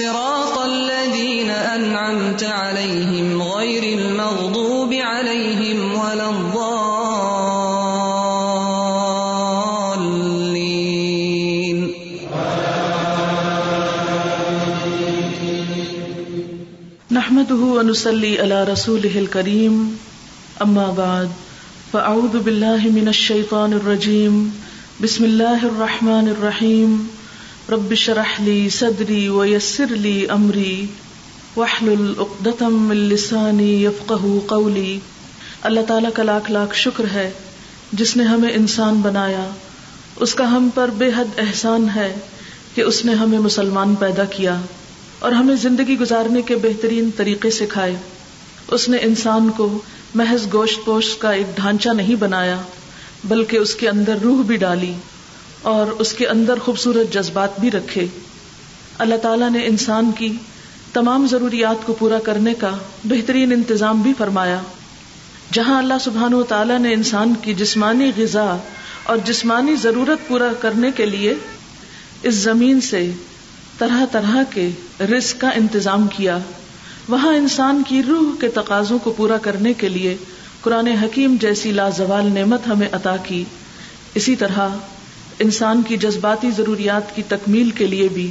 صراط الذين أنعمت عليهم غير المغضوب عليهم ولا الضالين. نحمده ونصلي على رسوله الكريم. أما بعد، فأعوذ بالله من الشيطان الرجيم. بسم الله الرحمن الرحيم. رب اشرح لي صدري ويسر لي أمري واحلل عقدة من لساني يفقه قولي۔ اللہ تعالیٰ کا لاکھ لاکھ شکر ہے جس نے ہمیں انسان بنایا۔ اس کا ہم پر بے حد احسان ہے کہ اس نے ہمیں مسلمان پیدا کیا اور ہمیں زندگی گزارنے کے بہترین طریقے سکھائے۔ اس نے انسان کو محض گوشت پوشت کا ایک ڈھانچہ نہیں بنایا، بلکہ اس کے اندر روح بھی ڈالی۔ اور اس کے اندر خوبصورت جذبات بھی رکھے۔ اللہ تعالیٰ نے انسان کی تمام ضروریات کو پورا کرنے کا بہترین انتظام بھی فرمایا۔ جہاں اللہ سبحان و تعالیٰ نے انسان کی جسمانی غذا اور جسمانی ضرورت پورا کرنے کے لیے اس زمین سے طرح طرح کے رزق کا انتظام کیا۔ وہاں انسان کی روح کے تقاضوں کو پورا کرنے کے لیے قرآن حکیم جیسی لازوال نعمت ہمیں عطا کی۔ اسی طرح انسان کی جذباتی ضروریات کی تکمیل کے لیے بھی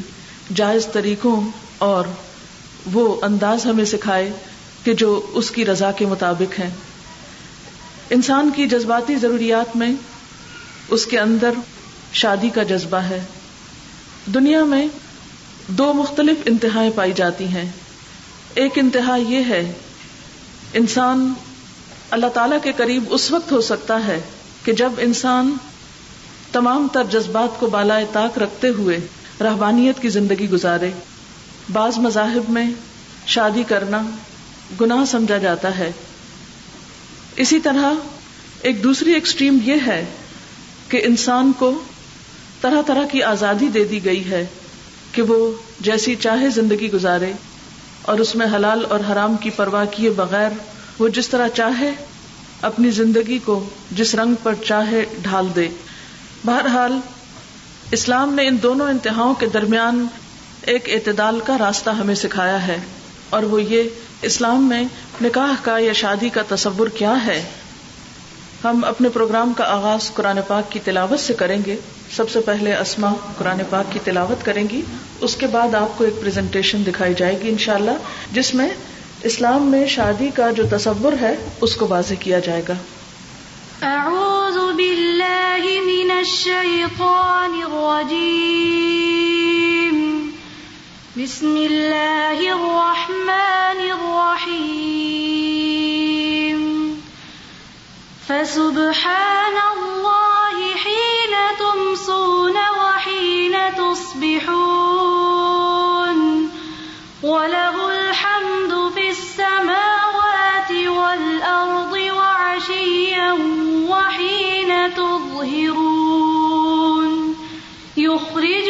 جائز طریقوں اور وہ انداز ہمیں سکھائے کہ جو اس کی رضا کے مطابق ہیں۔ انسان کی جذباتی ضروریات میں اس کے اندر شادی کا جذبہ ہے۔ دنیا میں دو مختلف انتہائیں پائی جاتی ہیں۔ ایک انتہا یہ ہے، انسان اللہ تعالی کے قریب اس وقت ہو سکتا ہے کہ جب انسان تمام تر جذبات کو بالائے طاق رکھتے ہوئے رہبانیت کی زندگی گزارے۔ بعض مذاہب میں شادی کرنا گناہ سمجھا جاتا ہے۔ اسی طرح ایک دوسری ایکسٹریم یہ ہے کہ انسان کو طرح طرح کی آزادی دے دی گئی ہے کہ وہ جیسی چاہے زندگی گزارے اور اس میں حلال اور حرام کی پرواہ کیے بغیر وہ جس طرح چاہے اپنی زندگی کو جس رنگ پر چاہے ڈھال دے۔ بہرحال، اسلام نے ان دونوں انتہاؤں کے درمیان ایک اعتدال کا راستہ ہمیں سکھایا ہے، اور وہ یہ اسلام میں نکاح کا یا شادی کا تصور کیا ہے۔ ہم اپنے پروگرام کا آغاز قرآن پاک کی تلاوت سے کریں گے۔ سب سے پہلے اسما قرآن پاک کی تلاوت کریں گی۔ اس کے بعد آپ کو ایک پریزنٹیشن دکھائی جائے گی انشاءاللہ، جس میں اسلام میں شادی کا جو تصور ہے، اس کو واضح کیا جائے گا۔ اعوذ باللہ من الشیطان الرجیم بسم اللہ الرحمن الرحیم فسبحان اللہ حین تمسون وحین تصبحون. وله الحمد في السماوات والأرض وعشيا وحين تظهرون يخرج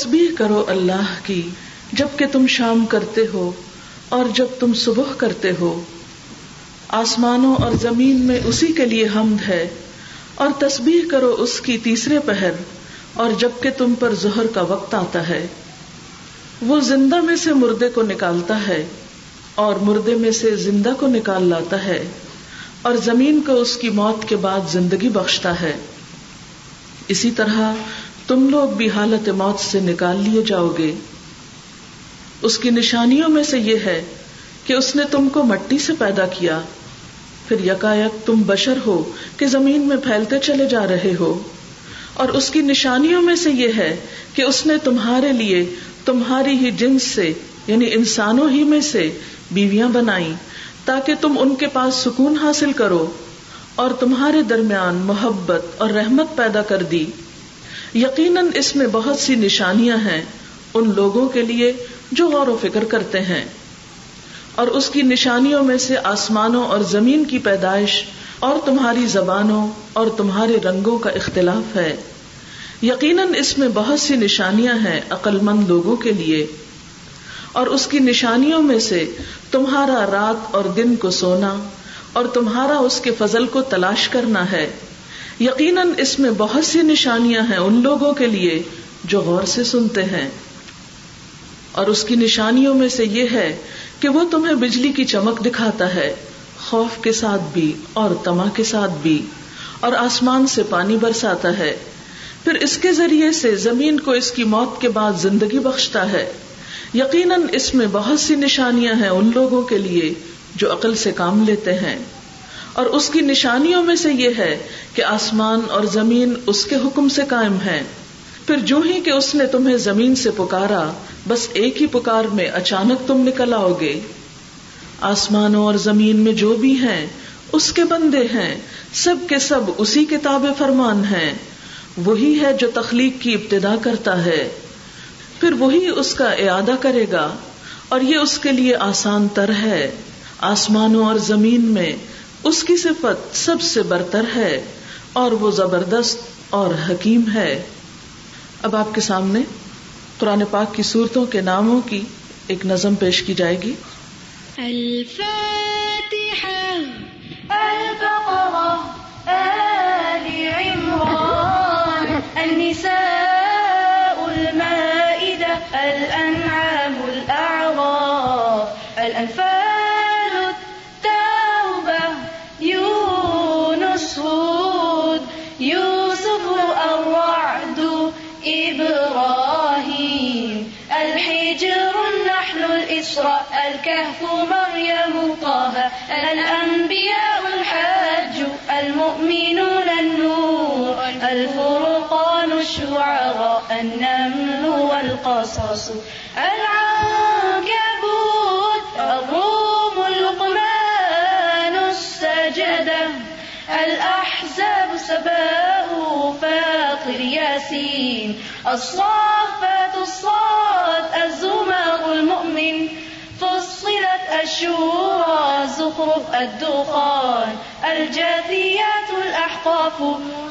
تسبیح کرو اللہ کی، جبکہ تم شام کرتے ہو اور جب تم صبح کرتے ہو۔ آسمانوں اور زمین میں اسی کے لیے حمد ہے، اور تسبیح کرو اس کی تیسرے پہر، اور جبکہ تم پر ظہر کا وقت آتا ہے۔ وہ زندہ میں سے مردے کو نکالتا ہے، اور مردے میں سے زندہ کو نکال لاتا ہے، اور زمین کو اس کی موت کے بعد زندگی بخشتا ہے۔ اسی طرح تم لوگ بھی حالت موت سے نکال لیے جاؤ گے۔ اس کی نشانیوں میں سے یہ ہے کہ اس نے تم کو مٹی سے پیدا کیا۔ پھر یکایک تم بشر ہو کہ زمین میں پھیلتے چلے جا رہے ہو۔ اور اس کی نشانیوں میں سے یہ ہے کہ اس نے تمہارے لیے تمہاری ہی جنس سے یعنی انسانوں ہی میں سے بیویاں بنائی تاکہ تم ان کے پاس سکون حاصل کرو اور تمہارے درمیان محبت اور رحمت پیدا کر دی۔ یقیناً اس میں بہت سی نشانیاں ہیں ان لوگوں کے لیے جو غور و فکر کرتے ہیں۔ اور اس کی نشانیوں میں سے آسمانوں اور زمین کی پیدائش اور تمہاری زبانوں اور تمہارے رنگوں کا اختلاف ہے۔ یقیناً اس میں بہت سی نشانیاں ہیں عقل مند لوگوں کے لیے۔ اور اس کی نشانیوں میں سے تمہارا رات اور دن کو سونا اور تمہارا اس کے فضل کو تلاش کرنا ہے۔ یقیناً اس میں بہت سی نشانیاں ہیں ان لوگوں کے لیے جو غور سے سنتے ہیں۔ اور اس کی نشانیوں میں سے یہ ہے کہ وہ تمہیں بجلی کی چمک دکھاتا ہے، خوف کے ساتھ بھی اور تما کے ساتھ بھی، اور آسمان سے پانی برساتا ہے۔ پھر اس کے ذریعے سے زمین کو اس کی موت کے بعد زندگی بخشتا ہے۔ یقیناً اس میں بہت سی نشانیاں ہیں ان لوگوں کے لیے جو عقل سے کام لیتے ہیں۔ اور اس کی نشانیوں میں سے یہ ہے کہ آسمان اور زمین اس کے حکم سے قائم ہے پھر جو ہی کہ اس نے تمہیں زمین سے پکارا، بس ایک ہی پکار میں اچانک تم نکل آؤ گے۔ آسمانوں اور زمین میں جو بھی ہیں، اس کے بندے ہیں۔ سب کے سب اسی کتاب فرمان ہیں۔ وہی ہے جو تخلیق کی ابتدا کرتا ہے۔ پھر وہی اس کا اعادہ کرے گا۔ اور یہ اس کے لیے آسان تر ہے۔ آسمانوں اور زمین میں اس کی صفت سب سے برتر ہے اور وہ زبردست اور حکیم ہے۔ اب آپ کے سامنے قرآن پاک کی صورتوں کے ناموں کی ایک نظم پیش کی جائے گی۔ الفاتحة ياسين الصافات الصاد الزمر المؤمن. فصلت الشورى زخرف الدخان. الجاثيات الأحقاف،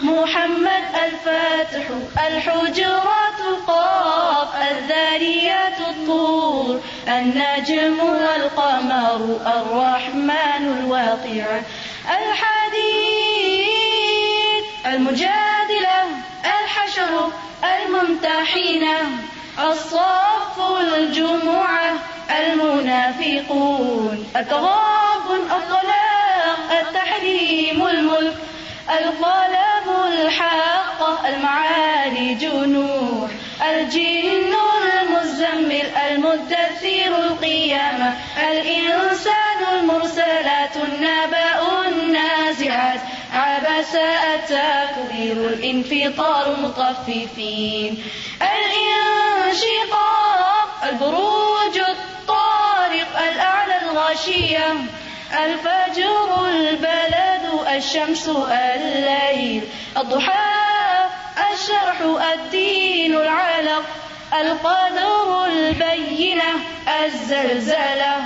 محمد الفاتح. الحجرات القاف، الذاريات الطور. النجم والقمر، الرحمن الواقع. الحديد المجادلة الحشر الممتحنة الصف الجمعة، المنافقون التغابن الطلاق التحريم الملك، القلم الحق المعارج نور الجن المزمل، المدثر القيامة، الإنسان التكبير الانفطار المطففين الانشقاق، البروج الطارق، الأعلى الغاشية. الفجر، البلد، الشمس، الليل. الضحى، الشرح، الدين، العلق. القدر، البينة، الزلزلة.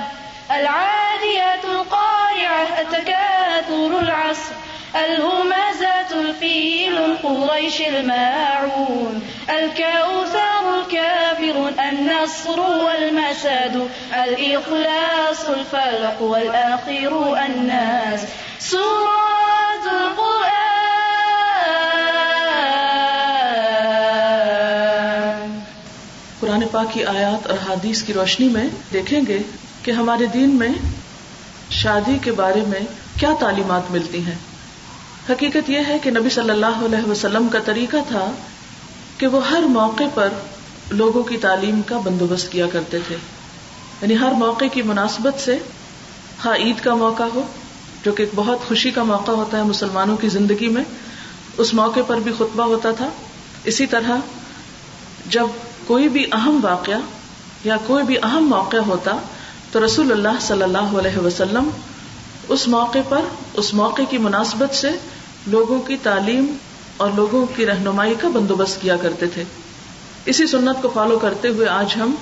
العاديات القارعة، التكاثر، العصر. الهمزات الفيل قريش الماعون. الكوثر الكافر النصر والمساد. الإخلاص الفلق والآخر الناس. سورة القرآن. قرآن پاک کی آیات اور حادیث کی روشنی میں دیکھیں گے کہ ہمارے دین میں شادی کے بارے میں کیا تعلیمات ملتی ہیں۔ حقیقت یہ ہے کہ نبی صلی اللہ علیہ وسلم کا طریقہ تھا کہ وہ ہر موقع پر لوگوں کی تعلیم کا بندوبست کیا کرتے تھے۔ یعنی ہر موقع کی مناسبت سے ہاں عید کا موقع ہو، جو کہ ایک بہت خوشی کا موقع ہوتا ہے مسلمانوں کی زندگی میں، اس موقع پر بھی خطبہ ہوتا تھا۔ اسی طرح جب کوئی بھی اہم واقعہ یا کوئی بھی اہم موقع ہوتا تو رسول اللہ صلی اللہ علیہ وسلم اس موقع پر، اس موقع کی مناسبت سے لوگوں کی تعلیم اور لوگوں کی رہنمائی کا بندوبست کیا کرتے تھے۔ اسی سنت کو فالو کرتے ہوئے آج ہم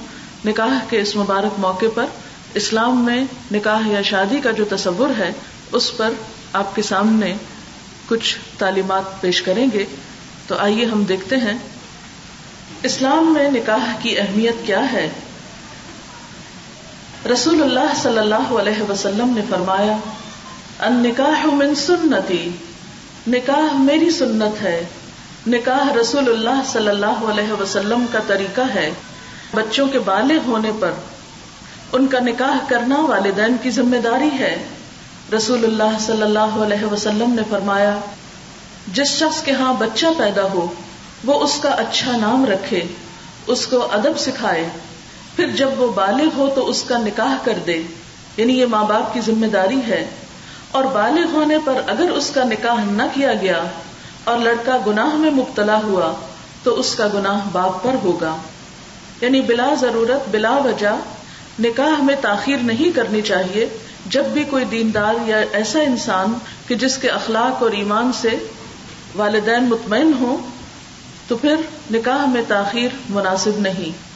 نکاح کے اس مبارک موقع پر اسلام میں نکاح یا شادی کا جو تصور ہے، اس پر آپ کے سامنے کچھ تعلیمات پیش کریں گے۔ تو آئیے ہم دیکھتے ہیں اسلام میں نکاح کی اہمیت کیا ہے۔ رسول اللہ صلی اللہ علیہ وسلم نے فرمایا ان نکاح من سنتی۔ نکاح میری سنت ہے۔ نکاح رسول اللہ صلی اللہ علیہ وسلم کا طریقہ ہے۔ بچوں کے بالغ ہونے پر ان کا نکاح کرنا والدین کی ذمہ داری ہے۔ رسول اللہ صلی اللہ علیہ وسلم نے فرمایا، جس شخص کے ہاں بچہ پیدا ہو، وہ اس کا اچھا نام رکھے، اس کو ادب سکھائے۔ پھر جب وہ بالغ ہو تو اس کا نکاح کر دے۔ یعنی یہ ماں باپ کی ذمہ داری ہے۔ اور بالغ ہونے پر اگر اس کا نکاح نہ کیا گیا اور لڑکا گناہ میں مبتلا ہوا، تو اس کا گناہ باپ پر ہوگا۔ یعنی بلا ضرورت، بلا وجہ نکاح میں تاخیر نہیں کرنی چاہیے جب بھی کوئی دیندار یا ایسا انسان کہ جس کے اخلاق اور ایمان سے والدین مطمئن ہوں، تو پھر نکاح میں تاخیر مناسب نہیں۔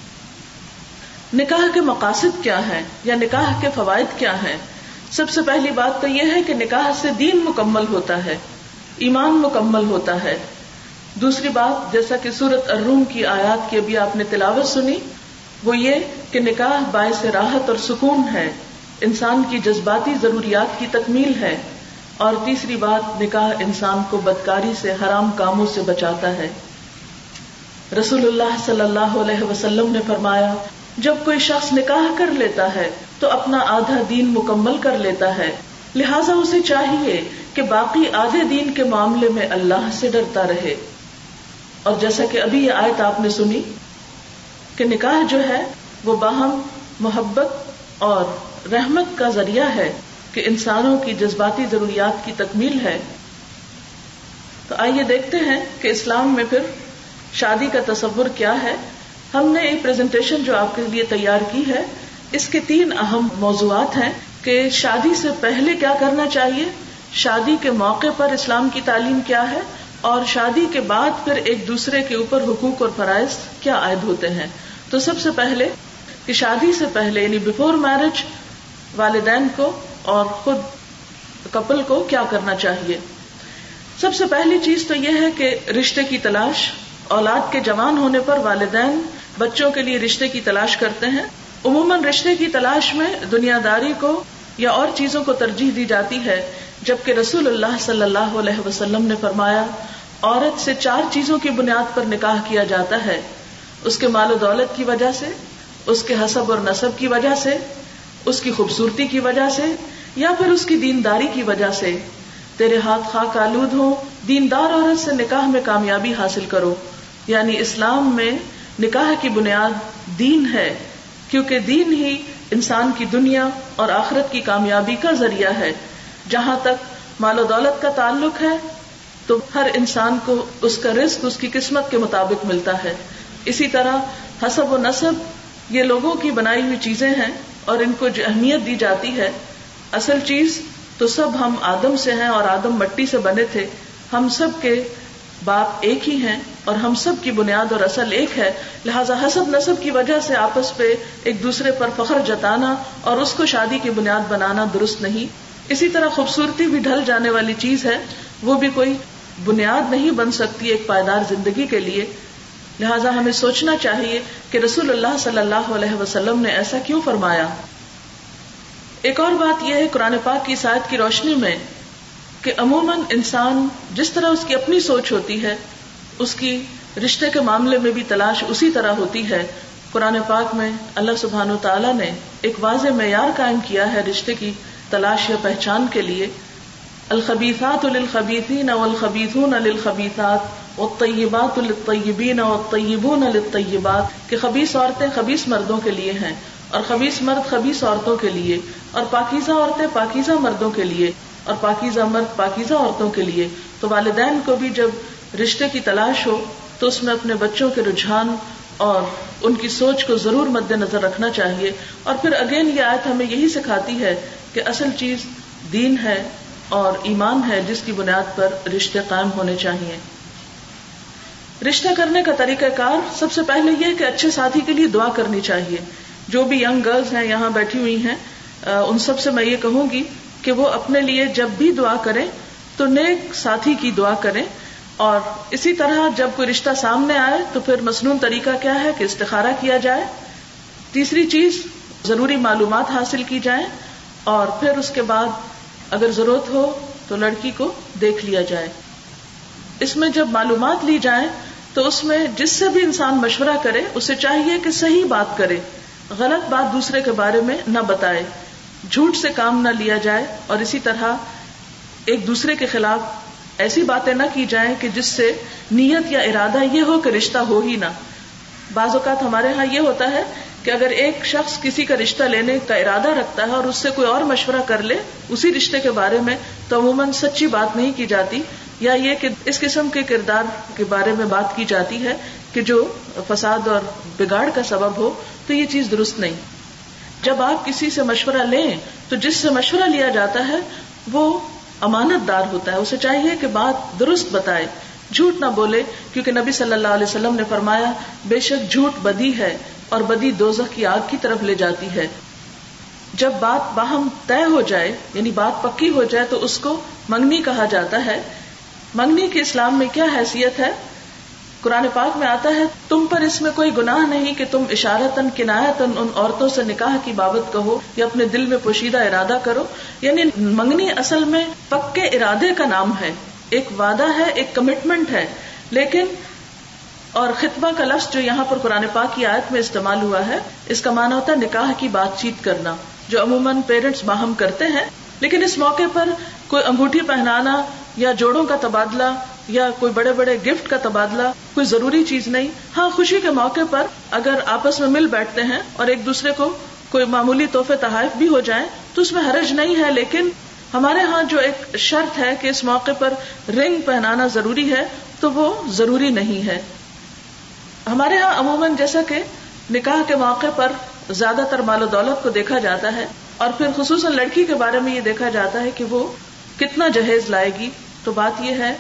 نکاح کے مقاصد کیا ہیں یا نکاح کے فوائد کیا ہیں؟ سب سے پہلی بات تو یہ ہے کہ نکاح سے دین مکمل ہوتا ہے، ایمان مکمل ہوتا ہے۔ دوسری بات، جیسا کہ سورت الروم کی آیات کی ابھی آپ نے تلاوت سنی، وہ یہ کہ نکاح باعث راحت اور سکون ہے۔ انسان کی جذباتی ضروریات کی تکمیل ہے۔ اور تیسری بات، نکاح انسان کو بدکاری سے، حرام کاموں سے بچاتا ہے۔ رسول اللہ صلی اللہ علیہ وسلم نے فرمایا، جب کوئی شخص نکاح کر لیتا ہے تو اپنا آدھا دین مکمل کر لیتا ہے۔ لہذا اسے چاہیے کہ باقی آدھے دین کے معاملے میں اللہ سے ڈرتا رہے۔ اور جیسا کہ ابھی یہ آیت آپ نے سنی کہ نکاح جو ہے وہ باہم محبت اور رحمت کا ذریعہ ہے کہ انسانوں کی جذباتی ضروریات کی تکمیل ہے۔ تو آئیے دیکھتے ہیں کہ اسلام میں پھر شادی کا تصور کیا ہے۔ ہم نے ایک پریزنٹیشن جو آپ کے لیے تیار کی ہے۔ اس کے تین اہم موضوعات ہیں کہ شادی سے پہلے کیا کرنا چاہیے؟ شادی کے موقع پر اسلام کی تعلیم کیا ہے؟ اور شادی کے بعد پھر ایک دوسرے کے اوپر حقوق اور فرائض کیا عائد ہوتے ہیں؟ تو سب سے پہلے کہ شادی سے پہلے یعنی بفور میرج والدین کو اور خود کپل کو کیا کرنا چاہیے؟ سب سے پہلی چیز تو یہ ہے کہ رشتے کی تلاش، اولاد کے جوان ہونے پر والدین بچوں کے لیے رشتے کی تلاش کرتے ہیں۔ عموماً رشتے کی تلاش میں دنیا داری کو یا اور چیزوں کو ترجیح دی جاتی ہے، جبکہ رسول اللہ صلی اللہ علیہ وسلم نے فرمایا، عورت سے چار چیزوں کی بنیاد پر نکاح کیا جاتا ہے۔ اس کے مال و دولت کی وجہ سے، اس کے حسب اور نصب کی وجہ سے، اس کی خوبصورتی کی وجہ سے، یا پھر اس کی دینداری کی وجہ سے۔ تیرے ہاتھ خاک آلود ہو دیندار عورت سے نکاح میں کامیابی حاصل کرو۔ یعنی اسلام میں نکاح کی بنیاد دین ہے۔ کیونکہ دین ہی انسان کی دنیا اور آخرت کی کامیابی کا ذریعہ ہے۔ جہاں تک مال و دولت کا تعلق ہے، تو ہر انسان کو اس کا رزق اس کی قسمت کے مطابق ملتا ہے۔ اسی طرح حسب و نصب یہ لوگوں کی بنائی ہوئی چیزیں ہیں اور ان کو جو اہمیت دی جاتی ہے۔ اصل چیز تو سب ہم آدم سے ہیں اور آدم مٹی سے بنے تھے۔ ہم سب کے باپ ایک ہی ہیں۔ اور ہم سب کی بنیاد اور اصل ایک ہے۔ لہٰذا حسب نصب کی وجہ سے آپس پہ ایک دوسرے پر فخر جتانا اور اس کو شادی کی بنیاد بنانا درست نہیں۔ اسی طرح خوبصورتی بھی ڈھل جانے والی چیز ہے۔ وہ بھی کوئی بنیاد نہیں بن سکتی ایک پائیدار زندگی کے لیے۔ لہذا ہمیں سوچنا چاہیے کہ رسول اللہ صلی اللہ علیہ وسلم نے ایسا کیوں فرمایا۔ ایک اور بات یہ ہے قرآن پاک کی سائد کی روشنی میں کہ عموماً انسان جس طرح اس کی اپنی سوچ ہوتی ہے اس کی رشتے کے معاملے میں بھی تلاش اسی طرح ہوتی ہے۔ قرآن پاک میں اللہ سبحان و تعالیٰ نے ایک واضح معیار قائم کیا ہے رشتے کی تلاش یا پہچان کے لیے۔ الخبیثات للخبیثین والخبیثون للخبیثات والطیبات للطیبین والطیبون للطیبات، کہ خبیث عورتیں خبیث مردوں کے لیے ہیں اور خبیص مرد خبیص عورتوں کے لیے اور پاکیزہ عورتیں پاکیزہ مردوں کے لیے اور پاکیزہ مرد پاکیزہ عورتوں کے لیے۔ تو والدین کو بھی جب رشتے کی تلاش ہو تو اس میں اپنے بچوں کے رجحان اور ان کی سوچ کو ضرور مد نظر رکھنا چاہیے۔ اور پھر اگین یہ آیت ہمیں یہی سکھاتی ہے کہ اصل چیز دین ہے اور ایمان ہے جس کی بنیاد پر رشتے قائم ہونے چاہیے۔ رشتہ کرنے کا طریقہ کار سب سے پہلے یہ کہ اچھے ساتھی کے لیے دعا کرنی چاہیے۔ جو بھی ینگ گرلز ہیں یہاں بیٹھی ہوئی ہیں ان سب سے میں یہ کہوں گی کہ وہ اپنے لیے جب بھی دعا کریں تو نیک ساتھی کی دعا کریں۔ اور اسی طرح جب کوئی رشتہ سامنے آئے تو پھر مصنون طریقہ کیا ہے کہ استخارہ کیا جائے۔ تیسری چیز، ضروری معلومات حاصل کی جائے اور پھر اس کے بعد اگر ضرورت ہو تو لڑکی کو دیکھ لیا جائے۔ اس میں جب معلومات لی جائیں تو اس میں جس سے بھی انسان مشورہ کرے، اسے چاہیے کہ صحیح بات کرے، غلط بات دوسرے کے بارے میں نہ بتائے۔ جھوٹ سے کام نہ لیا جائے اور اسی طرح ایک دوسرے کے خلاف ایسی باتیں نہ کی جائیں کہ جس سے نیت یا ارادہ یہ ہو کہ رشتہ ہو ہی نہ۔ بعض اوقات ہمارے ہاں یہ ہوتا ہے کہ اگر ایک شخص کسی کا رشتہ لینے کا ارادہ رکھتا ہے اور اس سے کوئی اور مشورہ کر لے، اسی رشتے کے بارے میں تو عموماً سچی بات نہیں کی جاتی، یا یہ کہ اس قسم کے کردار کے بارے میں بات کی جاتی ہے کہ جو فساد اور بگاڑ کا سبب ہو، تو یہ چیز درست نہیں۔ جب آپ کسی سے مشورہ لیں تو جس سے مشورہ لیا جاتا ہے، وہ امانت دار ہوتا ہے، اسے چاہیے کہ بات درست بتائے، جھوٹ نہ بولے، کیونکہ نبی صلی اللہ علیہ وسلم نے فرمایا، بے شک جھوٹ بدی ہے اور بدی دوزخ کی آگ کی طرف لے جاتی ہے۔ جب بات باہم طے ہو جائے یعنی بات پکی ہو جائے، تو اس کو منگنی کہا جاتا ہے۔ منگنی کے اسلام میں کیا حیثیت ہے؟ قرآن پاک میں آتا ہے، تم پر اس میں کوئی گناہ نہیں کہ تم اشارتن کنایتن ان عورتوں سے نکاح کی بابت کہو یا اپنے دل میں پوشیدہ ارادہ کرو۔ یعنی منگنی اصل میں پکے ارادے کا نام ہے۔ ایک وعدہ ہے، ایک کمٹمنٹ ہے۔ لیکن، اور خطبہ کا لفظ جو یہاں پر قرآن پاک کی آیت میں استعمال ہوا ہے، اس کا مانا ہوتا ہے نکاح کی بات چیت کرنا، جو عموماً پیرنٹس باہم کرتے ہیں۔ لیکن اس موقع پر کوئی انگوٹھی پہنانا یا جوڑوں کا تبادلہ یا کوئی بڑے بڑے گفٹ کا تبادلہ، کوئی ضروری چیز نہیں۔ ہاں خوشی کے موقع پر اگر آپس میں مل بیٹھتے ہیں اور ایک دوسرے کو کوئی معمولی تحفے تحائف بھی ہو جائیں، تو اس میں حرج نہیں ہے، لیکن ہمارے ہاں جو ایک شرط ہے کہ اس موقع پر رنگ پہنانا ضروری ہے، تو وہ ضروری نہیں ہے۔ ہمارے ہاں عموماً جیسا کہ نکاح کے موقع پر زیادہ تر مال و دولت کو دیکھا جاتا ہے، اور پھر خصوصاً لڑکی کے بارے میں یہ دیکھا جاتا ہے کہ وہ کتنا جہیز لائے گی۔ تو بات یہ ہے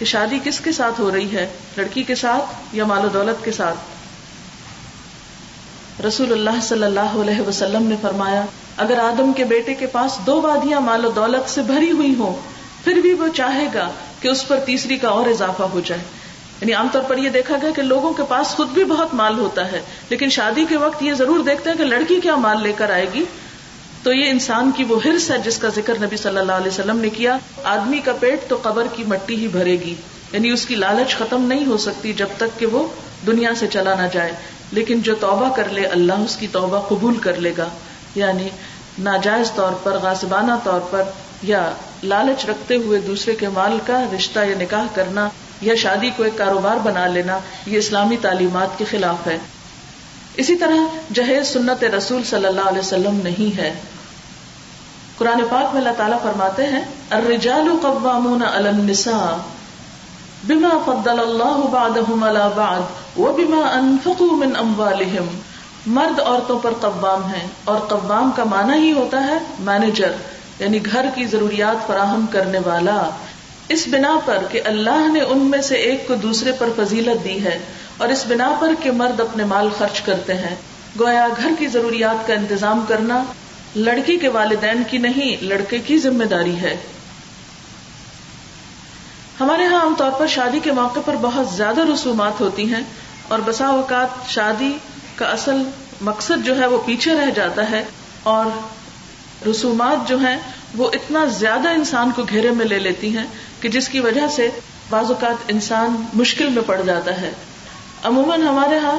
کہ شادی کس کے ساتھ ہو رہی ہے؟ لڑکی کے ساتھ یا مال و دولت کے ساتھ؟ رسول اللہ صلی اللہ علیہ وسلم نے فرمایا، اگر آدم کے بیٹے کے پاس دو وادیاں مال و دولت سے بھری ہوئی ہوں، پھر بھی وہ چاہے گا کہ اس پر تیسری کا اور اضافہ ہو جائے۔ یعنی عام طور پر یہ دیکھا گیا کہ لوگوں کے پاس خود بھی بہت مال ہوتا ہے، لیکن شادی کے وقت یہ ضرور دیکھتے ہیں کہ لڑکی کیا مال لے کر آئے گی۔ تو یہ انسان کی وہ ہرس ہے جس کا ذکر نبی صلی اللہ علیہ وسلم نے کیا، آدمی کا پیٹ تو قبر کی مٹی ہی بھرے گی یعنی اس کی لالچ ختم نہیں ہو سکتی جب تک کہ وہ دنیا سے چلا نہ جائے۔ لیکن جو توبہ کر لے، اللہ اس کی توبہ قبول کر لے گا۔ یعنی ناجائز طور پر غاسبانہ طور پر، یا لالچ رکھتے ہوئے دوسرے کے مال کا رشتہ یا نکاح کرنا یا شادی کو ایک کاروبار بنا لینا، یہ اسلامی تعلیمات کے خلاف ہے۔ اسی طرح جہیز سنت رسول صلی اللہ علیہ وسلم نہیں ہے۔ قرآن پاک میں اللہ تعالیٰ فرماتے ہیں، الرجال قوامون علی النساء بما فضل اللہ بعدهم على بعد وبما انفقوا من اموالهم۔ مرد عورتوں پر قوام ہیں اور قوام کا معنی ہی ہوتا ہے مینیجر یعنی گھر کی ضروریات فراہم کرنے والا۔ اس بنا پر کہ اللہ نے ان میں سے ایک کو دوسرے پر فضیلت دی ہے۔ اور اس بنا پر کہ مرد اپنے مال خرچ کرتے ہیں۔ گویا گھر کی ضروریات کا انتظام کرنا لڑکی کے والدین کی نہیں، لڑکے کی ذمہ داری ہے۔ ہمارے یہاں عام طور پر شادی کے موقع پر بہت زیادہ رسومات ہوتی ہیں اور بسا اوقات شادی کا اصل مقصد جو ہے وہ پیچھے رہ جاتا ہے اور رسومات جو ہیں وہ اتنا زیادہ انسان کو گھیرے میں لے لیتی ہیں کہ جس کی وجہ سے بعض اوقات انسان مشکل میں پڑ جاتا ہے۔ عموماً ہمارے ہاں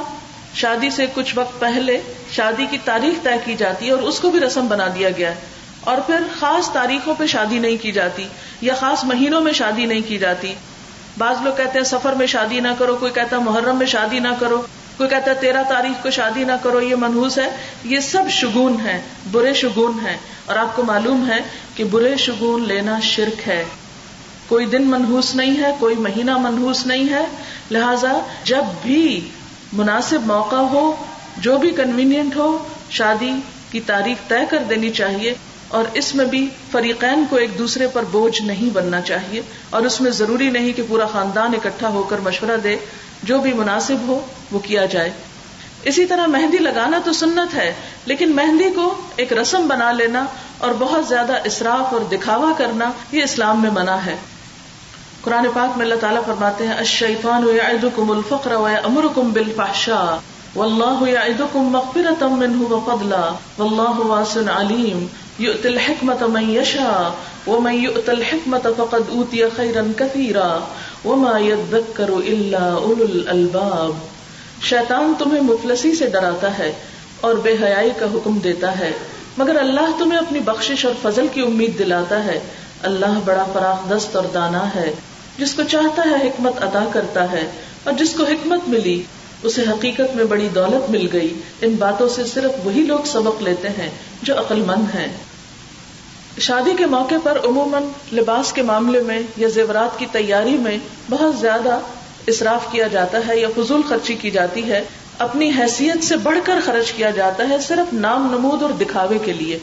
شادی سے کچھ وقت پہلے شادی کی تاریخ طے کی جاتی ہے اور اس کو بھی رسم بنا دیا گیا ہے۔ اور پھر خاص تاریخوں پہ شادی نہیں کی جاتی یا خاص مہینوں میں شادی نہیں کی جاتی۔ بعض لوگ کہتے ہیں سفر میں شادی نہ کرو، کوئی کہتا ہے محرم میں شادی نہ کرو، کوئی کہتا ہے تیرہ تاریخ کو شادی نہ کرو، یہ منحوس ہے۔ یہ سب شگون ہے برے شگون ہے اور آپ کو معلوم ہے کہ برے شگون لینا شرک ہے۔ کوئی دن منحوس نہیں ہے، کوئی مہینہ منحوس نہیں ہے۔ لہذا جب بھی مناسب موقع ہو، جو بھی کنوینئنٹ ہو، شادی کی تاریخ طے کر دینی چاہیے اور اس میں بھی فریقین کو ایک دوسرے پر بوجھ نہیں بننا چاہیے اور اس میں ضروری نہیں کہ پورا خاندان اکٹھا ہو کر مشورہ دے، جو بھی مناسب ہو وہ کیا جائے۔ اسی طرح مہندی لگانا تو سنت ہے، لیکن مہندی کو ایک رسم بنا لینا اور بہت زیادہ اسراف اور دکھاوا کرنا یہ اسلام میں منع ہے۔ قرآن پاک میں اللہ تعالیٰ فرماتے ہیں، الشیطان یعدکم الفقر ویأمرکم بالفحشاء، واللہ یعدکم مغفرتا منہ وفضلا، واللہ واسع علیم، یؤت الحکمت من یشاء، ومن یؤت الحکمت فقد اوتی خیرا کثیرا، وما يذکر الا اولو الالباب۔ شیطان تمہیں مفلسی سے ڈراتا ہے اور بے حیائی کا حکم دیتا ہے، مگر اللہ تمہیں اپنی بخشش اور فضل کی امید دلاتا ہے۔ اللہ بڑا فراخ دست اور دانا ہے۔ جس کو چاہتا ہے حکمت ادا کرتا ہے اور جس کو حکمت ملی، اسے حقیقت میں بڑی دولت مل گئی۔ ان باتوں سے صرف وہی لوگ سبق لیتے ہیں جو عقل مند ہیں۔ شادی کے موقع پر عموماً لباس کے معاملے میں یا زیورات کی تیاری میں بہت زیادہ اصراف کیا جاتا ہے یا فضول خرچی کی جاتی ہے۔ اپنی حیثیت سے بڑھ کر خرچ کیا جاتا ہے صرف نام نمود اور دکھاوے کے لیے۔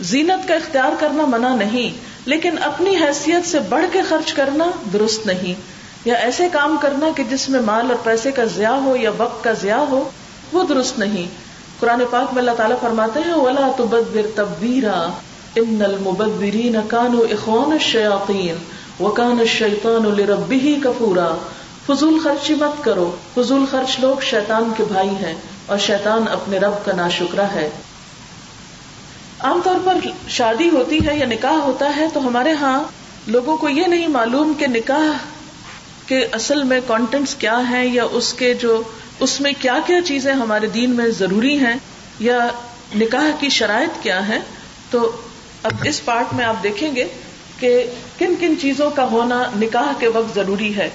زینت کا اختیار کرنا منع نہیں۔ لیکن اپنی حیثیت سے بڑھ کے خرچ کرنا درست نہیں۔ یا ایسے کام کرنا کہ جس میں مال اور پیسے کا ضیاع ہو یا وقت کا ضیاع ہو، وہ درست نہیں۔ قرآن پاک میں اللہ تعالیٰ فرماتے ہیں، ولا تبدر تبدیرا ان المبدرین کانوا اخوان الشیاطین وکان الشیطان لربه کفورا فضول خرچی مت کرو۔ فضول خرچ لوگ شیطان کے بھائی ہیں اور شیطان اپنے رب کا ناشکرا ہے۔ عام طور پر شادی ہوتی ہے یا نکاح ہوتا ہے تو ہمارے ہاں لوگوں کو یہ نہیں معلوم کہ نکاح کے اصل میں کانٹینٹس کیا ہیں یا اس کے جو اس میں کیا کیا چیزیں ہمارے دین میں ضروری ہیں یا نکاح کی شرائط کیا ہے تو اب اس پارٹ میں آپ دیکھیں گے کہ کن کن چیزوں کا ہونا نکاح کے وقت ضروری ہے۔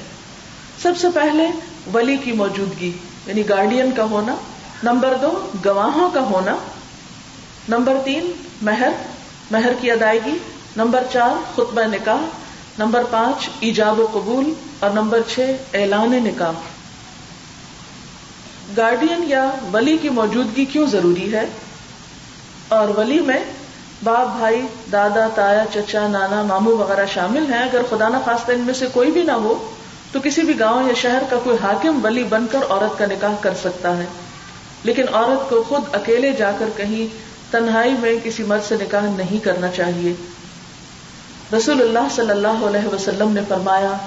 سب سے پہلے ولی کی موجودگی یعنی گارڈین کا ہونا۔ نمبر دو، گواہوں کا ہونا۔ نمبر تین، مہر مہر کی ادائیگی، نمبر چار، خطبہ نکاح، نمبر پانچ، ایجاب و قبول، اور نمبر چھ، اعلان نکاح۔ گارڈین یا ولی کی موجودگی کیوں ضروری ہے؟ اور ولی میں باپ، بھائی، دادا، تایا، چچا، نانا مامو وغیرہ شامل ہیں۔ اگر خدا نہ خاص ان میں سے کوئی بھی نہ ہو، تو کسی بھی گاؤں یا شہر کا کوئی حاکم ولی بن کر عورت کا نکاح کر سکتا ہے۔ لیکن عورت کو خود اکیلے جا کر کہیں تنہائی میں کسی مرد سے نکاح نہیں کرنا چاہیے۔ رسول اللہ صلی اللہ علیہ وسلم نے فرمایا،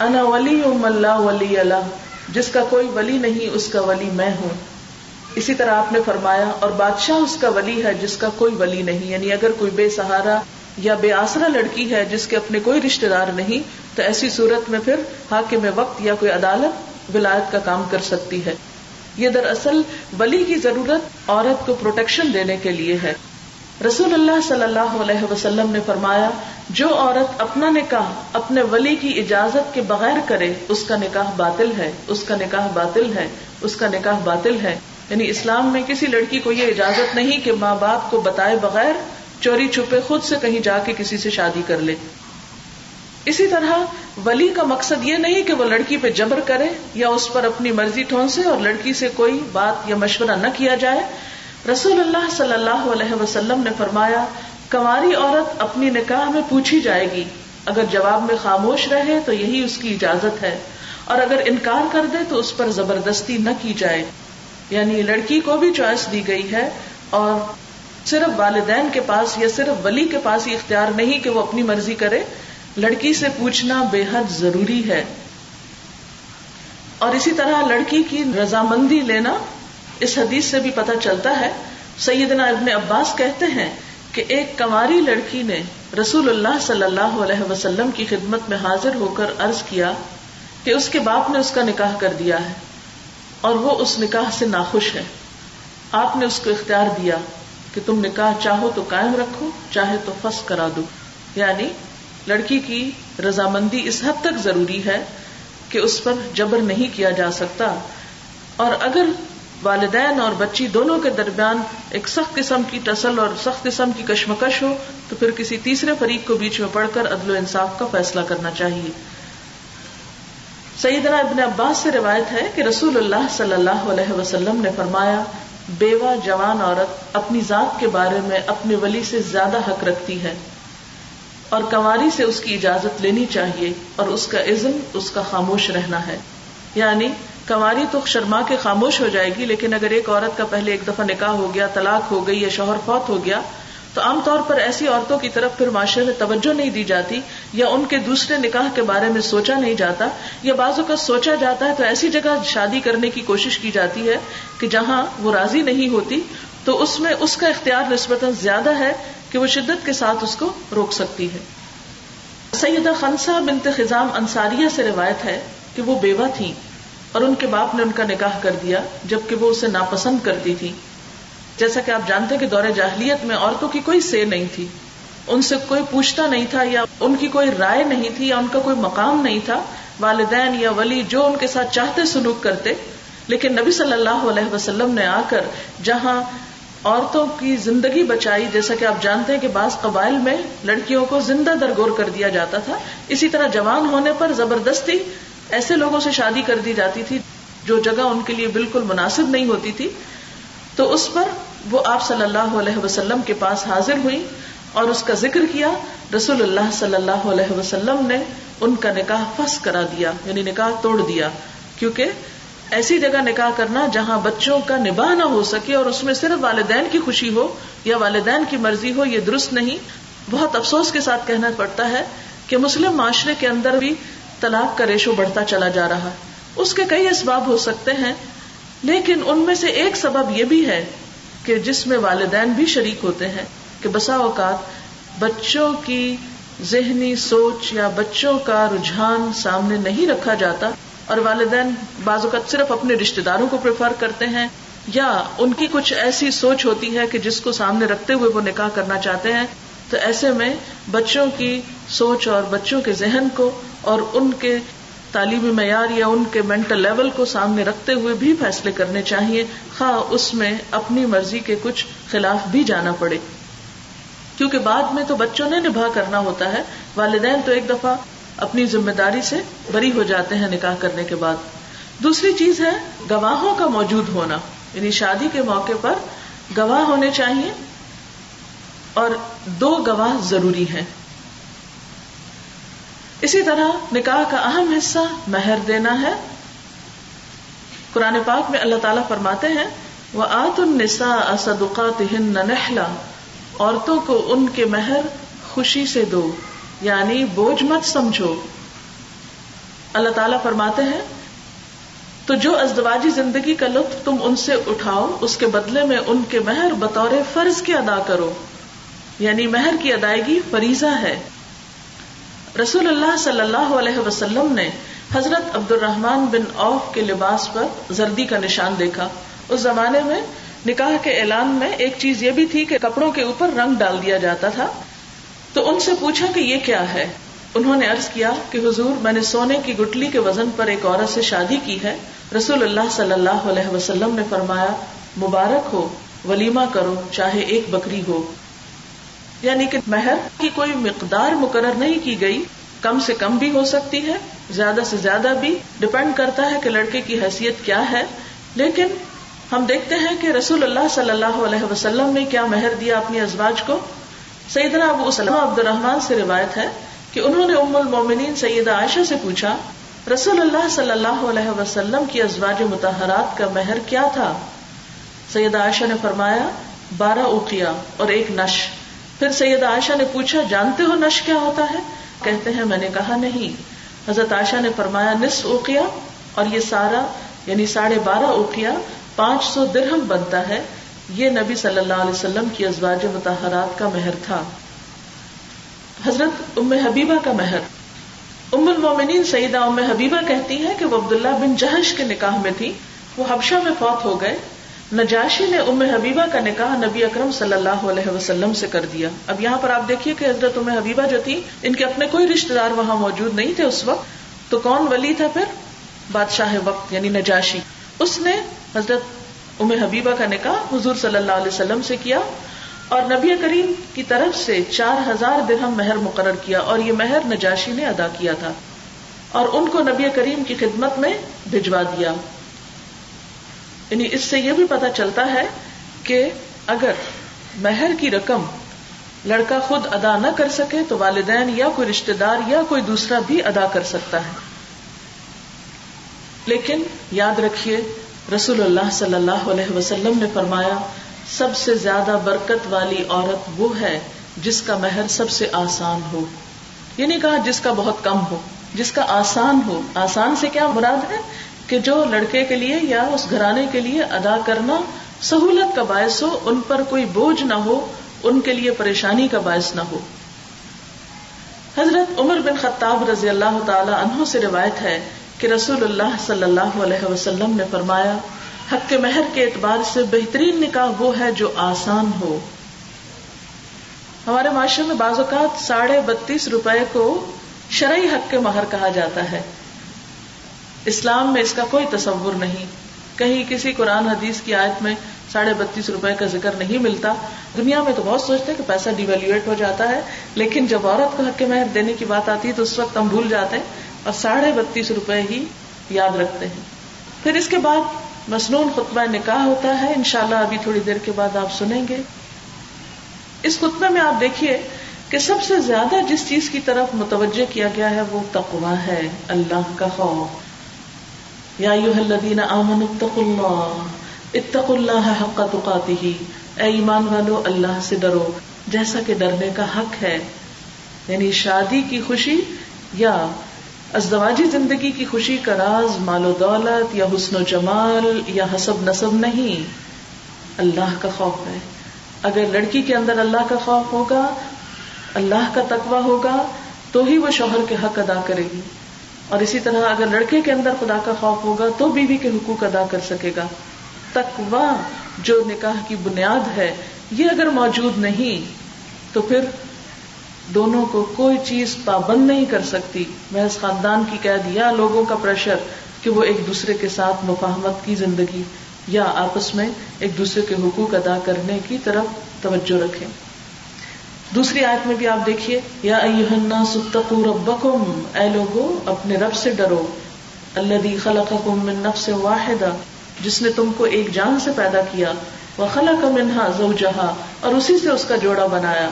انا ولی اللہ ولی اللہ جس کا کوئی ولی نہیں، اس کا ولی میں ہوں۔ اسی طرح آپ نے فرمایا، اور بادشاہ اس کا ولی ہے جس کا کوئی ولی نہیں۔ یعنی اگر کوئی بے سہارا یا بے آسرا لڑکی ہے جس کے اپنے کوئی رشتے دار نہیں، تو ایسی صورت میں پھر حاکم وقت یا کوئی عدالت ولایت کا کام کر سکتی ہے۔ یہ دراصل ولی کی ضرورت عورت کو پروٹیکشن دینے کے لیے ہے۔ رسول اللہ صلی اللہ علیہ وسلم نے فرمایا، جو عورت اپنا نکاح، اپنے ولی کی اجازت کے بغیر کرے، اس کا نکاح باطل ہے، اس کا نکاح باطل ہے، اس کا نکاح باطل ہے۔ یعنی اسلام میں کسی لڑکی کو یہ اجازت نہیں کہ ماں باپ کو بتائے بغیر چوری چھپے خود سے کہیں جا کے کسی سے شادی کر لے۔ اسی طرح ولی کا مقصد یہ نہیں کہ وہ لڑکی پہ جبر کرے یا اس پر اپنی مرضی ٹھونسے اور لڑکی سے کوئی بات یا مشورہ نہ کیا جائے۔ رسول اللہ صلی اللہ علیہ وسلم نے فرمایا کماری عورت اپنی نکاح میں پوچھی جائے گی۔ اگر جواب میں خاموش رہے تو یہی اس کی اجازت ہے۔ اور اگر انکار کر دے تو اس پر زبردستی نہ کی جائے۔ یعنی لڑکی کو بھی چوائس دی گئی ہے اور صرف والدین کے پاس یا صرف ولی کے پاس یہ اختیار نہیں کہ وہ اپنی مرضی کرے۔ لڑکی سے پوچھنا بے حد ضروری ہے۔ اور اسی طرح لڑکی کی رضامندی لینا اس حدیث سے بھی پتہ چلتا ہے۔ سیدنا ابن عباس کہتے ہیں کہ ایک کماری لڑکی نے رسول اللہ صلی اللہ علیہ وسلم کی خدمت میں حاضر ہو کر عرض کیا کہ اس کے باپ نے اس کا نکاح کر دیا ہے اور وہ اس نکاح سے ناخوش ہے۔ آپ نے اس کو اختیار دیا کہ تم نکاح چاہو تو قائم رکھو، چاہے تو فس کرا دو۔ یعنی لڑکی کی رضامندی اس حد تک ضروری ہے کہ اس پر جبر نہیں کیا جا سکتا۔ اور اگر والدین اور بچی دونوں کے درمیان ایک سخت قسم کی ٹسل اور سخت قسم کی کشمکش ہو، تو پھر کسی تیسرے فریق کو بیچ میں پڑھ کر عدل و انصاف کا فیصلہ کرنا چاہیے۔ سیدنا ابن عباس سے روایت ہے کہ رسول اللہ صلی اللہ علیہ وسلم نے فرمایا، بیوہ جوان عورت اپنی ذات کے بارے میں اپنے ولی سے زیادہ حق رکھتی ہے۔ اور کنواری سے اس کی اجازت لینی چاہیے اور اس کا عزم، اس کا خاموش رہنا ہے۔ یعنی کنواری تو شرما کے خاموش ہو جائے گی، لیکن اگر ایک عورت کا پہلے ایک دفعہ نکاح ہو گیا، طلاق ہو گئی یا شوہر فوت ہو گیا، تو عام طور پر ایسی عورتوں کی طرف پھر معاشرے میں توجہ نہیں دی جاتی یا ان کے دوسرے نکاح کے بارے میں سوچا نہیں جاتا یا بازو کا سوچا جاتا ہے تو ایسی جگہ شادی کرنے کی کوشش کی جاتی ہے کہ جہاں وہ راضی نہیں ہوتی تو اس میں اس کا اختیار نسبتاً زیادہ ہے کہ وہ شدت کے ساتھ اس کو روک سکتی ہے۔ سیدہ خنسا بنت خزام انصاریہ سے روایت ہے کہ وہ بیوہ تھی اور ان کے باپ نے ان کا نکاح کر دیا جبکہ وہ اسے ناپسند کرتی تھی جیسا کہ آپ جانتے کہ دور جاہلیت میں عورتوں کی کوئی سے نہیں تھی۔ ان سے کوئی پوچھتا نہیں تھا یا ان کی کوئی رائے نہیں تھی یا ان کا کوئی مقام نہیں تھا۔ والدین یا ولی جو ان کے ساتھ چاہتے سلوک کرتے، لیکن نبی صلی اللہ علیہ وسلم نے آ کر جہاں عورتوں کی زندگی بچائی، جیسا کہ آپ جانتے ہیں کہ بعض قبائل میں لڑکیوں کو زندہ درگور کر دیا جاتا تھا۔ اسی طرح جوان ہونے پر زبردستی ایسے لوگوں سے شادی کر دی جاتی تھی جو جگہ ان کے لیے بالکل مناسب نہیں ہوتی تھی۔ تو اس پر وہ آپ صلی اللہ علیہ وسلم کے پاس حاضر ہوئی اور اس کا ذکر کیا۔ رسول اللہ صلی اللہ علیہ وسلم نے ان کا نکاح فس کرا دیا یعنی نکاح توڑ دیا، کیونکہ ایسی جگہ نکاح کرنا جہاں بچوں کا نباہ نہ ہو سکے اور اس میں صرف والدین کی خوشی ہو یا والدین کی مرضی ہو، یہ درست نہیں۔ بہت افسوس کے ساتھ کہنا پڑتا ہے کہ مسلم معاشرے کے اندر بھی طلاق کا ریشو بڑھتا چلا جا رہا۔ اس کے کئی اسباب ہو سکتے ہیں، لیکن ان میں سے ایک سبب یہ بھی ہے کہ جس میں والدین بھی شریک ہوتے ہیں کہ بسا اوقات بچوں کی ذہنی سوچ یا بچوں کا رجحان سامنے نہیں رکھا جاتا۔ اور والدین بعض اوقات صرف اپنے رشتے داروں کو پریفر کرتے ہیں یا ان کی کچھ ایسی سوچ ہوتی ہے کہ جس کو سامنے رکھتے ہوئے وہ نکاح کرنا چاہتے ہیں، تو ایسے میں بچوں کی سوچ اور بچوں کے ذہن کو اور ان کے تعلیمی معیار یا ان کے مینٹل لیول کو سامنے رکھتے ہوئے بھی فیصلے کرنے چاہیے۔ خواہ اس میں اپنی مرضی کے کچھ خلاف بھی جانا پڑے۔ کیونکہ بعد میں تو بچوں نے نبھا کرنا ہوتا ہے، والدین تو ایک دفعہ اپنی ذمہ داری سے بری ہو جاتے ہیں نکاح کرنے کے بعد۔ دوسری چیز ہے، گواہوں کا موجود ہونا۔ یعنی شادی کے موقع پر گواہ ہونے چاہیے اور دو گواہ ضروری ہیں۔ اسی طرح نکاح کا اہم حصہ مہر دینا ہے۔ قرآن پاک میں اللہ تعالیٰ فرماتے ہیں وہ آت النسا اسدقات عورتوں کو ان کے مہر خوشی سے دو۔ یعنی بوجھ مت سمجھو۔ اللہ تعالیٰ فرماتے ہیں، تو جو ازدواجی زندگی کا لطف تم ان سے اٹھاؤ، اس کے بدلے میں ان کے مہر بطور فرض کے ادا کرو۔ یعنی مہر کی ادائیگی فریضہ ہے۔ رسول اللہ صلی اللہ علیہ وسلم نے حضرت عبد الرحمان بن اوف کے لباس پر زردی کا نشان دیکھا۔ اس زمانے میں نکاح کے اعلان میں ایک چیز یہ بھی تھی کہ کپڑوں کے اوپر رنگ ڈال دیا جاتا تھا۔ تو ان سے پوچھا کہ یہ کیا ہے؟ انہوں نے ارض کیا کہ حضور، میں نے سونے کی گٹلی کے وزن پر ایک عورت سے شادی کی ہے۔ رسول اللہ صلی اللہ علیہ وسلم نے فرمایا، مبارک ہو، ولیمہ کرو، چاہے ایک بکری ہو۔ یعنی کہ مہر کی کوئی مقدار مقرر نہیں کی گئی۔ کم سے کم بھی ہو سکتی ہے، زیادہ سے زیادہ بھی۔ ڈپینڈ کرتا ہے کہ لڑکے کی حیثیت کیا ہے۔ لیکن ہم دیکھتے ہیں کہ رسول اللہ صلی اللہ علیہ وسلم نے کیا مہر دیا اپنی ازواج کو۔ سیدنا ابو سلم عبد الرحمان سے روایت ہے کہ انہوں نے ام المومنین سیدہ عائشہ سے پوچھا، رسول اللہ صلی اللہ علیہ وسلم کی ازواج متحرات کا مہر کیا تھا؟ سید عائشہ نے فرمایا، بارہ اوقیا اور ایک نش۔ پھر سید عائشہ نے پوچھا، جانتے ہو نش کیا ہوتا ہے؟ کہتے ہیں، میں نے کہا، نہیں۔ حضرت عائشہ نے فرمایا، نصف اوقیا اور یہ سارا یعنی ساڑھے بارہ اوقیا پانچ سو درہم بنتا ہے۔ یہ نبی صلی اللہ علیہ وسلم کی ازواج متحرات کا مہر تھا۔ حضرت ام حبیبہ کا مہر۔ ام المومنین سیدہ ام حبیبہ کہتی ہے کہ وہ عبداللہ بن جہش کے نکاح میں تھی۔ وہ حبشہ میں فوت ہو گئے۔ نجاشی نے ام حبیبہ کا نکاح نبی اکرم صلی اللہ علیہ وسلم سے کر دیا۔ اب یہاں پر آپ دیکھیے کہ حضرت ام حبیبہ جو تھی، ان کے اپنے کوئی رشتے دار وہاں موجود نہیں تھے اس وقت۔ تو کون ولی تھا پھر؟ بادشاہ وقت یعنی نجاشی۔ اس نے حضرت ام حبیبہ کا نکاح حضور صلی اللہ علیہ وسلم سے کیا اور نبی کریم کی طرف سے چار ہزار درہم مہر مقرر کیا اور یہ مہر نجاشی نے ادا کیا تھا اور ان کو نبی کریم کی خدمت میں بھجوا دیا۔ یعنی اس سے یہ بھی پتا چلتا ہے کہ اگر مہر کی رقم لڑکا خود ادا نہ کر سکے تو والدین یا کوئی رشتے دار یا کوئی دوسرا بھی ادا کر سکتا ہے۔ لیکن یاد رکھیے رسول اللہ صلی اللہ علیہ وسلم نے فرمایا، سب سے زیادہ برکت والی عورت وہ ہے جس کا مہر سب سے آسان ہو۔ یہ نہیں کہا، جس کا بہت کم ہو، جس کا آسان ہو۔ آسان سے کیا مراد ہے؟ کہ جو لڑکے کے لیے یا اس گھرانے کے لیے ادا کرنا سہولت کا باعث ہو، ان پر کوئی بوجھ نہ ہو، ان کے لیے پریشانی کا باعث نہ ہو۔ حضرت عمر بن خطاب رضی اللہ تعالی عنہ سے روایت ہے کہ رسول اللہ صلی اللہ علیہ وسلم نے فرمایا، حق کے مہر کے اعتبار سے بہترین نکاح وہ ہے جو آسان ہو۔ ہمارے معاشرے میں بعض اوقات ساڑھے بتیس روپے کو شرعی حق کے مہر کہا جاتا ہے۔ اسلام میں اس کا کوئی تصور نہیں۔ کہیں کسی قرآن حدیث کی آیت میں ساڑھے بتیس روپے کا ذکر نہیں ملتا۔ دنیا میں تو بہت سوچتے کہ پیسہ ڈیویلویٹ ہو جاتا ہے، لیکن جب عورت کو حق کے مہر دینے کی بات آتی ہے تو اس وقت ہم بھول جاتے ہیں۔ اور ساڑھے بتیس روپے ہی یاد رکھتے ہیں۔ پھر اس کے بعد مصنون خطبہ نکاح ہوتا ہے۔ انشاءاللہ ابھی تھوڑی دیر کے بعد آپ سنیں گے۔ اس خطبے میں آپ دیکھیے کہ سب سے زیادہ جس چیز کی طرف متوجہ کیا گیا ہے وہ تقوا ہے، اللہ کا خوف۔ یا الذین آمنوا اتقوا اللہ اتقوا اللہ حق تقاته۔ اے ایمان والو، اللہ سے ڈرو۔ جیسا کہ ڈرنے کا حق ہے یعنی شادی کی خوشی یا ازدواجی زندگی کی خوشی کا راز، مال و دولت یا حسن و جمال یا حسب نصب نہیں۔ اللہ کا خوف ہے۔ اگر لڑکی کے اندر اللہ کا خوف ہوگا، اللہ کا تقوی ہوگا، تو ہی وہ شوہر کے حق ادا کرے گی۔ اور اسی طرح اگر لڑکے کے اندر خدا کا خوف ہوگا، تو بیوی کے حقوق ادا کر سکے گا۔ تقوی جو نکاح کی بنیاد ہے، یہ اگر موجود نہیں، تو پھر دونوں کو کوئی چیز پابند نہیں کر سکتی۔ محض خاندان کی قید یا لوگوں کا پریشر کہ وہ ایک دوسرے کے ساتھ مفاہمت کی زندگی یا آپس میں ایک دوسرے کے حقوق ادا کرنے کی طرف توجہ رکھیں۔ دوسری آیت میں بھی آپ دیکھیے، یا ستقو ربکم۔ اے لوگو، اپنے رب سے ڈرو۔ اللہ خلقکم من نفس واحدہ۔ جس نے تم کو ایک جان سے پیدا کیا۔ وہ خلق منہا زوجہا۔ اور اسی سے اس کا جوڑا بنایا۔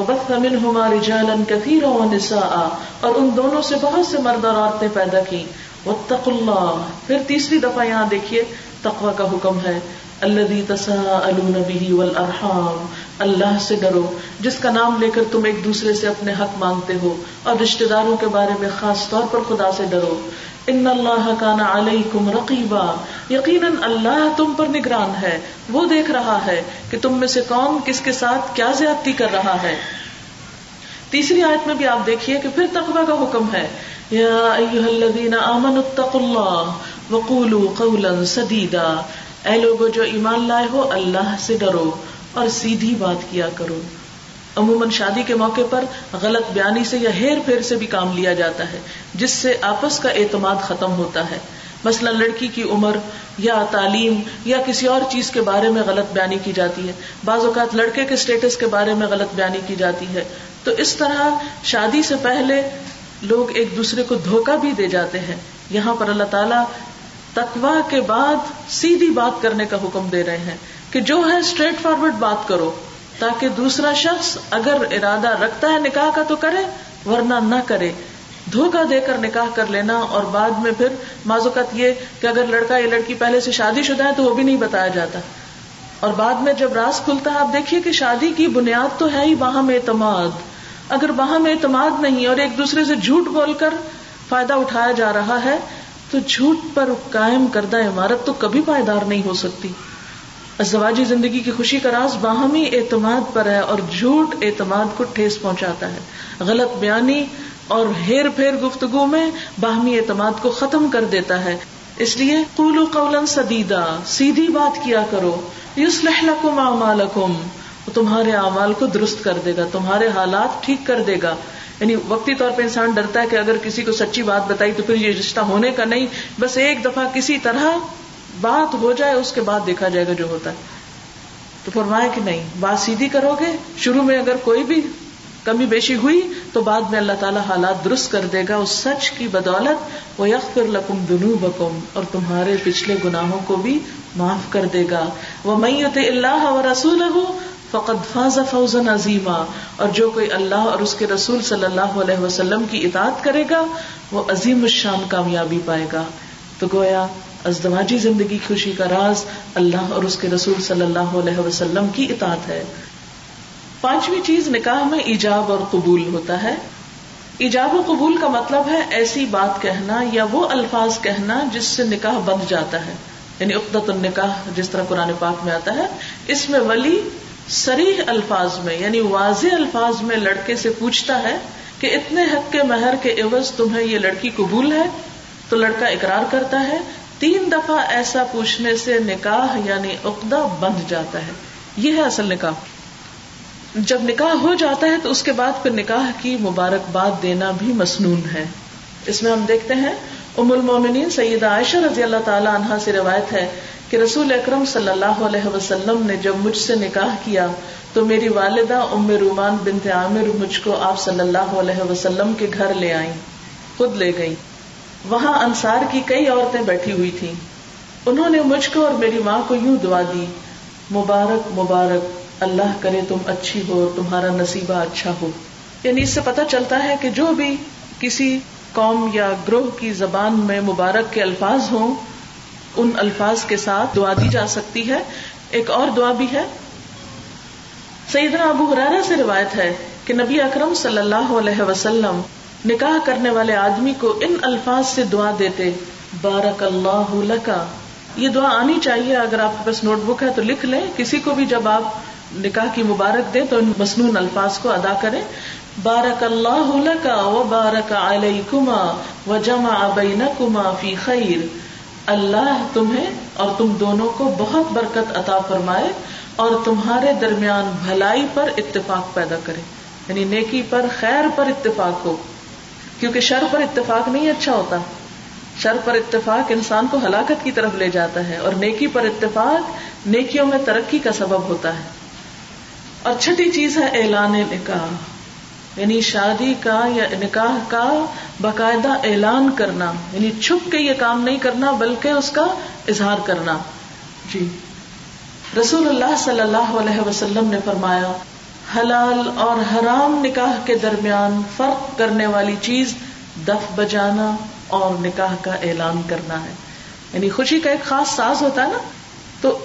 وبث منهما رجالا كثيرا ونساء، اور ان دونوں سے بہت سے مرد اور عورتیں پیدا کی واتقوا اللہ۔ پھر تیسری دفعہ یہاں دیکھیے، تقوی کا حکم ہے۔ الذي تساءلون به والارحام۔ اللہ سے ڈرو۔ جس کا نام لے کر تم ایک دوسرے سے اپنے حق مانگتے ہو، اور رشتہ داروں کے بارے میں خاص طور پر خدا سے ڈرو۔ ان اللہ کا نا علیکم رقیبا. یقیناً اللہ تم پر نگران ہے. وہ دیکھ رہا ہے کہ تم میں سے کون کس کے ساتھ کیا زیادتی کر رہا ہے۔ تیسری آیت میں بھی آپ دیکھیے کہ پھر تقوی کا حکم ہے۔ یا ایہا الذین آمنوا اتقوا اللہ وقولوا قولا سدیدا۔ اے لوگو جو ایمان لائے ہو، اللہ سے ڈرو اور سیدھی بات کیا کرو۔ عموماً شادی کے موقع پر غلط بیانی سے یا ہیر پھیر سے بھی کام لیا جاتا ہے، جس سے آپس کا اعتماد ختم ہوتا ہے۔ مثلا لڑکی کی عمر یا تعلیم یا کسی اور چیز کے بارے میں غلط بیانی کی جاتی ہے۔ بعض اوقات لڑکے کے اسٹیٹس کے بارے میں غلط بیانی کی جاتی ہے۔ تو اس طرح شادی سے پہلے لوگ ایک دوسرے کو دھوکہ بھی دے جاتے ہیں۔ یہاں پر اللہ تعالیٰ تقوا کے بعد سیدھی بات کرنے کا حکم دے رہے ہیں کہ جو ہے اسٹریٹ فارورڈ بات کرو۔ تاکہ دوسرا شخص اگر ارادہ رکھتا ہے نکاح کا تو کرے، ورنہ نہ کرے۔ دھوکا دے کر نکاح کر لینا اور بعد میں پھر مازوقت یہ کہ اگر لڑکا یا لڑکی پہلے سے شادی شدہ ہے تو وہ بھی نہیں بتایا جاتا۔ اور بعد میں جب راز کھلتا ہے، آپ دیکھیے کہ شادی کی بنیاد تو ہے ہی وہاں میں اعتماد۔ اگر وہاں میں اعتماد نہیں اور ایک دوسرے سے جھوٹ بول کر فائدہ اٹھایا جا رہا ہے، تو جھوٹ پر قائم کردہ عمارت تو کبھی پائیدار نہیں ہو سکتی۔ ازدواجی زندگی کی خوشی کا راز باہمی اعتماد پر ہے اور جھوٹ اعتماد کو ٹھیس پہنچاتا ہے۔ غلط بیانی اور ہیر پھیر گفتگو میں باہمی اعتماد کو ختم کر دیتا ہے۔ اس لیے قولو قولا سدیدا، سیدھی بات کیا کرو۔ یصلح لکم اعمالکم تمہارے اعمال کو درست کر دے گا، تمہارے حالات ٹھیک کر دے گا۔ یعنی وقتی طور پہ انسان ڈرتا ہے کہ اگر کسی کو سچی بات بتائی تو پھر یہ رشتہ ہونے کا نہیں، بس ایک دفعہ کسی طرح بات ہو جائے اس کے بعد دیکھا جائے گا جو ہوتا ہے۔ تو فرمایا کہ نہیں، بات سیدھی کرو گے۔ شروع میں اگر کوئی بھی کمی بیشی ہوئی تو بعد میں اللہ تعالیٰ حالات درست کر دے گا۔ اس سچ کی بدولت وہ یکفر لکم دنو بکم اور تمہارے پچھلے گناہوں کو بھی معاف کر دے گا۔ وہ میت اللہ و رسول ہو فقط فاض فوزن عظیمہ اور جو کوئی اللہ اور اس کے رسول صلی اللہ علیہ وسلم کی اطاعت کرے گا، وہ عظیم الشان کامیابی پائے گا۔ تو گویا ازدواجی زندگی خوشی کا راز اللہ اور اس کے رسول صلی اللہ علیہ وسلم کی اطاعت ہے۔ پانچویں چیز نکاح میں ایجاب اور قبول ہوتا ہے۔ ایجاب و قبول کا مطلب ہے ایسی بات کہنا یا وہ الفاظ کہنا جس سے نکاح بند جاتا ہے۔ یعنی اقدت النکاح جس طرح قرآن پاک میں آتا ہے، اس میں ولی سریح الفاظ میں یعنی واضح الفاظ میں لڑکے سے پوچھتا ہے کہ اتنے حق کے مہر کے عوض تمہیں یہ لڑکی قبول ہے؟ تو لڑکا اقرار کرتا ہے تین دفعہ ایسا پوچھنے سے نکاح یعنی عقدہ بند جاتا ہے۔ یہ ہے اصل نکاح۔ جب نکاح ہو جاتا ہے تو اس کے بعد پھر نکاح کی مبارکباد دینا بھی مصنون ہے۔ اس میں ہم دیکھتے ہیں، ام المومنین سیدہ عائشہ رضی اللہ تعالی عنہا سے روایت ہے کہ رسول اکرم صلی اللہ علیہ وسلم نے جب مجھ سے نکاح کیا تو میری والدہ ام رومان بنت عامر مجھ کو آپ صلی اللہ علیہ وسلم کے گھر لے آئیں، خود لے گئی وہاں انصار کی کئی عورتیں بیٹھی ہوئی تھیں۔ انہوں نے مجھ کو اور میری ماں کو یوں دعا دی، مبارک مبارک، اللہ کرے تم اچھی ہو تمہارا نصیبہ اچھا ہو۔ یعنی اس سے پتا چلتا ہے کہ جو بھی کسی قوم یا گروہ کی زبان میں مبارک کے الفاظ ہوں، ان الفاظ کے ساتھ دعا دی جا سکتی ہے۔ ایک اور دعا بھی ہے۔ سیدنا ابو حرارا سے روایت ہے کہ نبی اکرم صلی اللہ علیہ وسلم نکاح کرنے والے آدمی کو ان الفاظ سے دعا دیتے بارک اللہ لکا۔ یہ دعا آنی چاہیے، اگر آپ کے پاس نوٹ بک ہے تو لکھ لیں۔ کسی کو بھی جب آپ نکاح کی مبارک دیں تو ان مصنون الفاظ کو ادا کریں۔ بارک اللہ لکا و بارک علیکما و جمع بینکما فی خیر۔ اللہ تمہیں اور تم دونوں کو بہت برکت عطا فرمائے اور تمہارے درمیان بھلائی پر اتفاق پیدا کرے۔ یعنی نیکی پر، خیر پر اتفاق ہو۔ کیونکہ شر پر اتفاق نہیں اچھا ہوتا۔ شر پر اتفاق انسان کو ہلاکت کی طرف لے جاتا ہے اور نیکی پر اتفاق نیکیوں میں ترقی کا سبب ہوتا ہے۔ اور چھٹی چیز ہے اعلان نکاح۔ یعنی شادی کا یا نکاح کا باقاعدہ اعلان کرنا۔ یعنی چھپ کے یہ کام نہیں کرنا، بلکہ اس کا اظہار کرنا۔ جی۔ رسول اللہ صلی اللہ علیہ وسلم نے فرمایا حلال اور حرام نکاح کے درمیان فرق کرنے والی چیز دف بجانا اور نکاح کا اعلان کرنا ہے۔ یعنی خوشی کا ایک خاص ساز ہوتا ہے نا۔ تو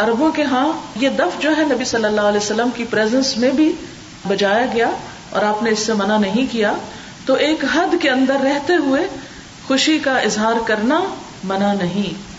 اربوں کے ہاں یہ دف جو ہے نبی صلی اللہ علیہ وسلم کی پریزنس میں بھی بجایا گیا اور آپ نے اس سے منع نہیں کیا۔ تو ایک حد کے اندر رہتے ہوئے خوشی کا اظہار کرنا منع نہیں۔